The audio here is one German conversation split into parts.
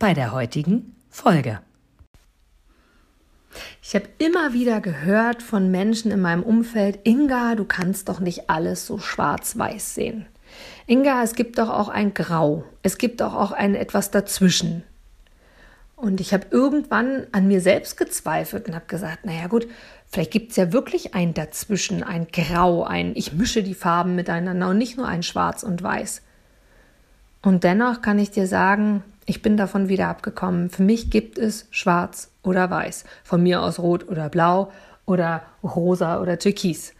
bei der heutigen Folge. Ich habe immer wieder gehört von Menschen in meinem Umfeld, Inga, du kannst doch nicht alles so schwarz-weiß sehen. Inga, es gibt doch auch ein Grau. Es gibt doch auch ein etwas dazwischen. Und ich habe irgendwann an mir selbst gezweifelt und habe gesagt, naja gut, vielleicht gibt es ja wirklich ein Dazwischen, ein Grau, ein Ich mische die Farben miteinander und nicht nur ein Schwarz und Weiß. Und dennoch kann ich dir sagen, ich bin davon wieder abgekommen. Für mich gibt es schwarz oder weiß. Von mir aus rot oder blau oder rosa oder türkis.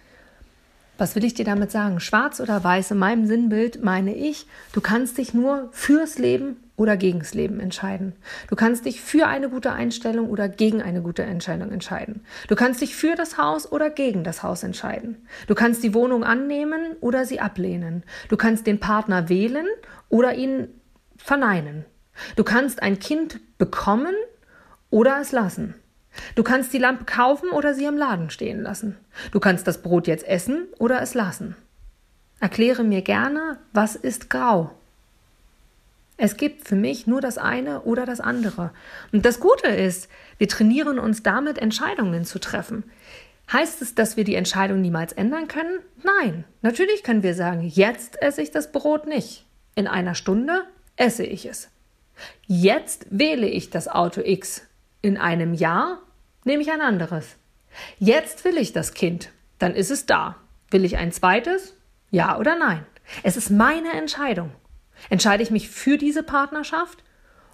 Was will ich dir damit sagen? Schwarz oder weiß in meinem Sinnbild meine ich, du kannst dich nur fürs Leben oder gegens Leben entscheiden. Du kannst dich für eine gute Einstellung oder gegen eine gute Entscheidung entscheiden. Du kannst dich für das Haus oder gegen das Haus entscheiden. Du kannst die Wohnung annehmen oder sie ablehnen. Du kannst den Partner wählen oder ihn verneinen. Du kannst ein Kind bekommen oder es lassen. Du kannst die Lampe kaufen oder sie im Laden stehen lassen. Du kannst das Brot jetzt essen oder es lassen. Erkläre mir gerne, was ist grau? Es gibt für mich nur das eine oder das andere. Und das Gute ist, wir trainieren uns damit, Entscheidungen zu treffen. Heißt es, dass wir die Entscheidung niemals ändern können? Nein. Natürlich können wir sagen, jetzt esse ich das Brot nicht. In einer Stunde esse ich es. Jetzt wähle ich das Auto X. In einem Jahr nehme ich ein anderes. Jetzt will ich das Kind. Dann ist es da. Will ich ein zweites? Ja oder nein? Es ist meine Entscheidung. Entscheide ich mich für diese Partnerschaft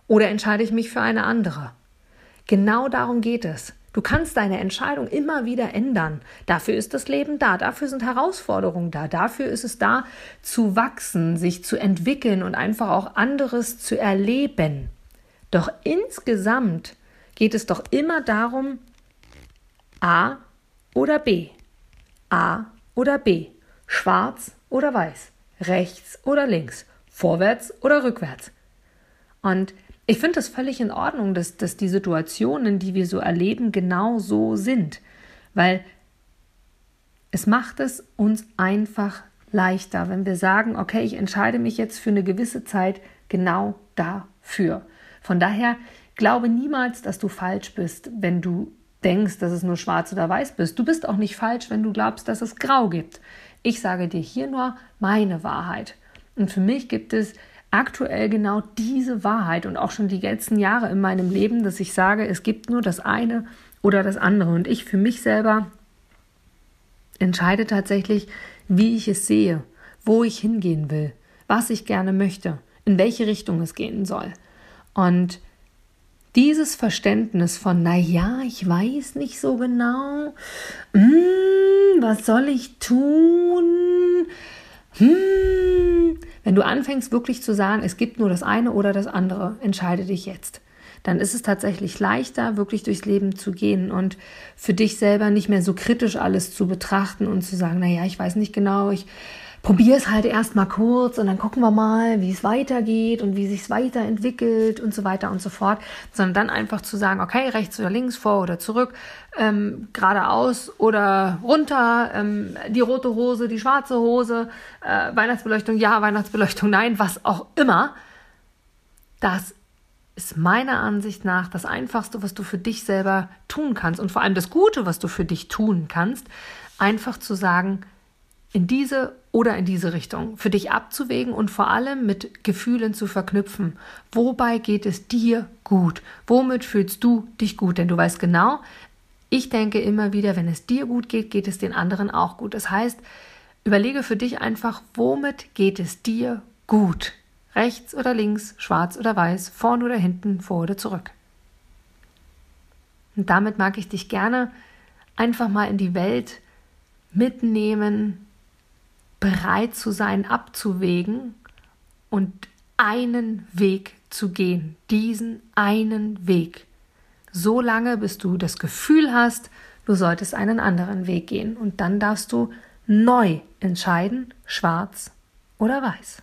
oder entscheide ich mich für eine andere? Genau darum geht es. Du kannst deine Entscheidung immer wieder ändern. Dafür ist das Leben da, dafür sind Herausforderungen da, dafür ist es da, zu wachsen, sich zu entwickeln und einfach auch anderes zu erleben. Doch insgesamt geht es doch immer darum, A oder B, A oder B, schwarz oder weiß, rechts oder links, vorwärts oder rückwärts. Und ich finde das völlig in Ordnung, dass, dass die Situationen, die wir so erleben, genau so sind. Weil es macht es uns einfach leichter, wenn wir sagen, okay, ich entscheide mich jetzt für eine gewisse Zeit genau dafür. Von daher glaube niemals, dass du falsch bist, wenn du denkst, dass es nur schwarz oder weiß bist. Du bist auch nicht falsch, wenn du glaubst, dass es grau gibt. Ich sage dir hier nur meine Wahrheit. Und für mich gibt es aktuell genau diese Wahrheit und auch schon die letzten Jahre in meinem Leben, dass ich sage, es gibt nur das eine oder das andere. Und ich für mich selber entscheide tatsächlich, wie ich es sehe, wo ich hingehen will, was ich gerne möchte, in welche Richtung es gehen soll. Und dieses Verständnis von, na ja, ich weiß nicht so genau, hm, was soll ich tun? Hm, wenn du anfängst wirklich zu sagen, es gibt nur das eine oder das andere, entscheide dich jetzt. Dann ist es tatsächlich leichter, wirklich durchs Leben zu gehen und für dich selber nicht mehr so kritisch alles zu betrachten und zu sagen, naja, ich weiß nicht genau, ich probiere es halt erst mal kurz und dann gucken wir mal, wie es weitergeht und wie sich es weiterentwickelt und so weiter und so fort, sondern dann einfach zu sagen, okay, rechts oder links, vor oder zurück, ähm, geradeaus oder runter, ähm, die rote Hose, die schwarze Hose, äh, Weihnachtsbeleuchtung, ja, Weihnachtsbeleuchtung, nein, was auch immer. Das ist meiner Ansicht nach das Einfachste, was du für dich selber tun kannst und vor allem das Gute, was du für dich tun kannst, einfach zu sagen, in diese oder in diese Richtung, für dich abzuwägen und vor allem mit Gefühlen zu verknüpfen. Wobei geht es dir gut? Womit fühlst du dich gut? Denn du weißt genau, ich denke immer wieder, wenn es dir gut geht, geht es den anderen auch gut. Das heißt, überlege für dich einfach, womit geht es dir gut? Rechts oder links, schwarz oder weiß, vorn oder hinten, vor oder zurück. Und damit mag ich dich gerne einfach mal in die Welt mitnehmen, bereit zu sein, abzuwägen und einen Weg zu gehen, diesen einen Weg. So lange, bis du das Gefühl hast, du solltest einen anderen Weg gehen. Und dann darfst du neu entscheiden, schwarz oder weiß.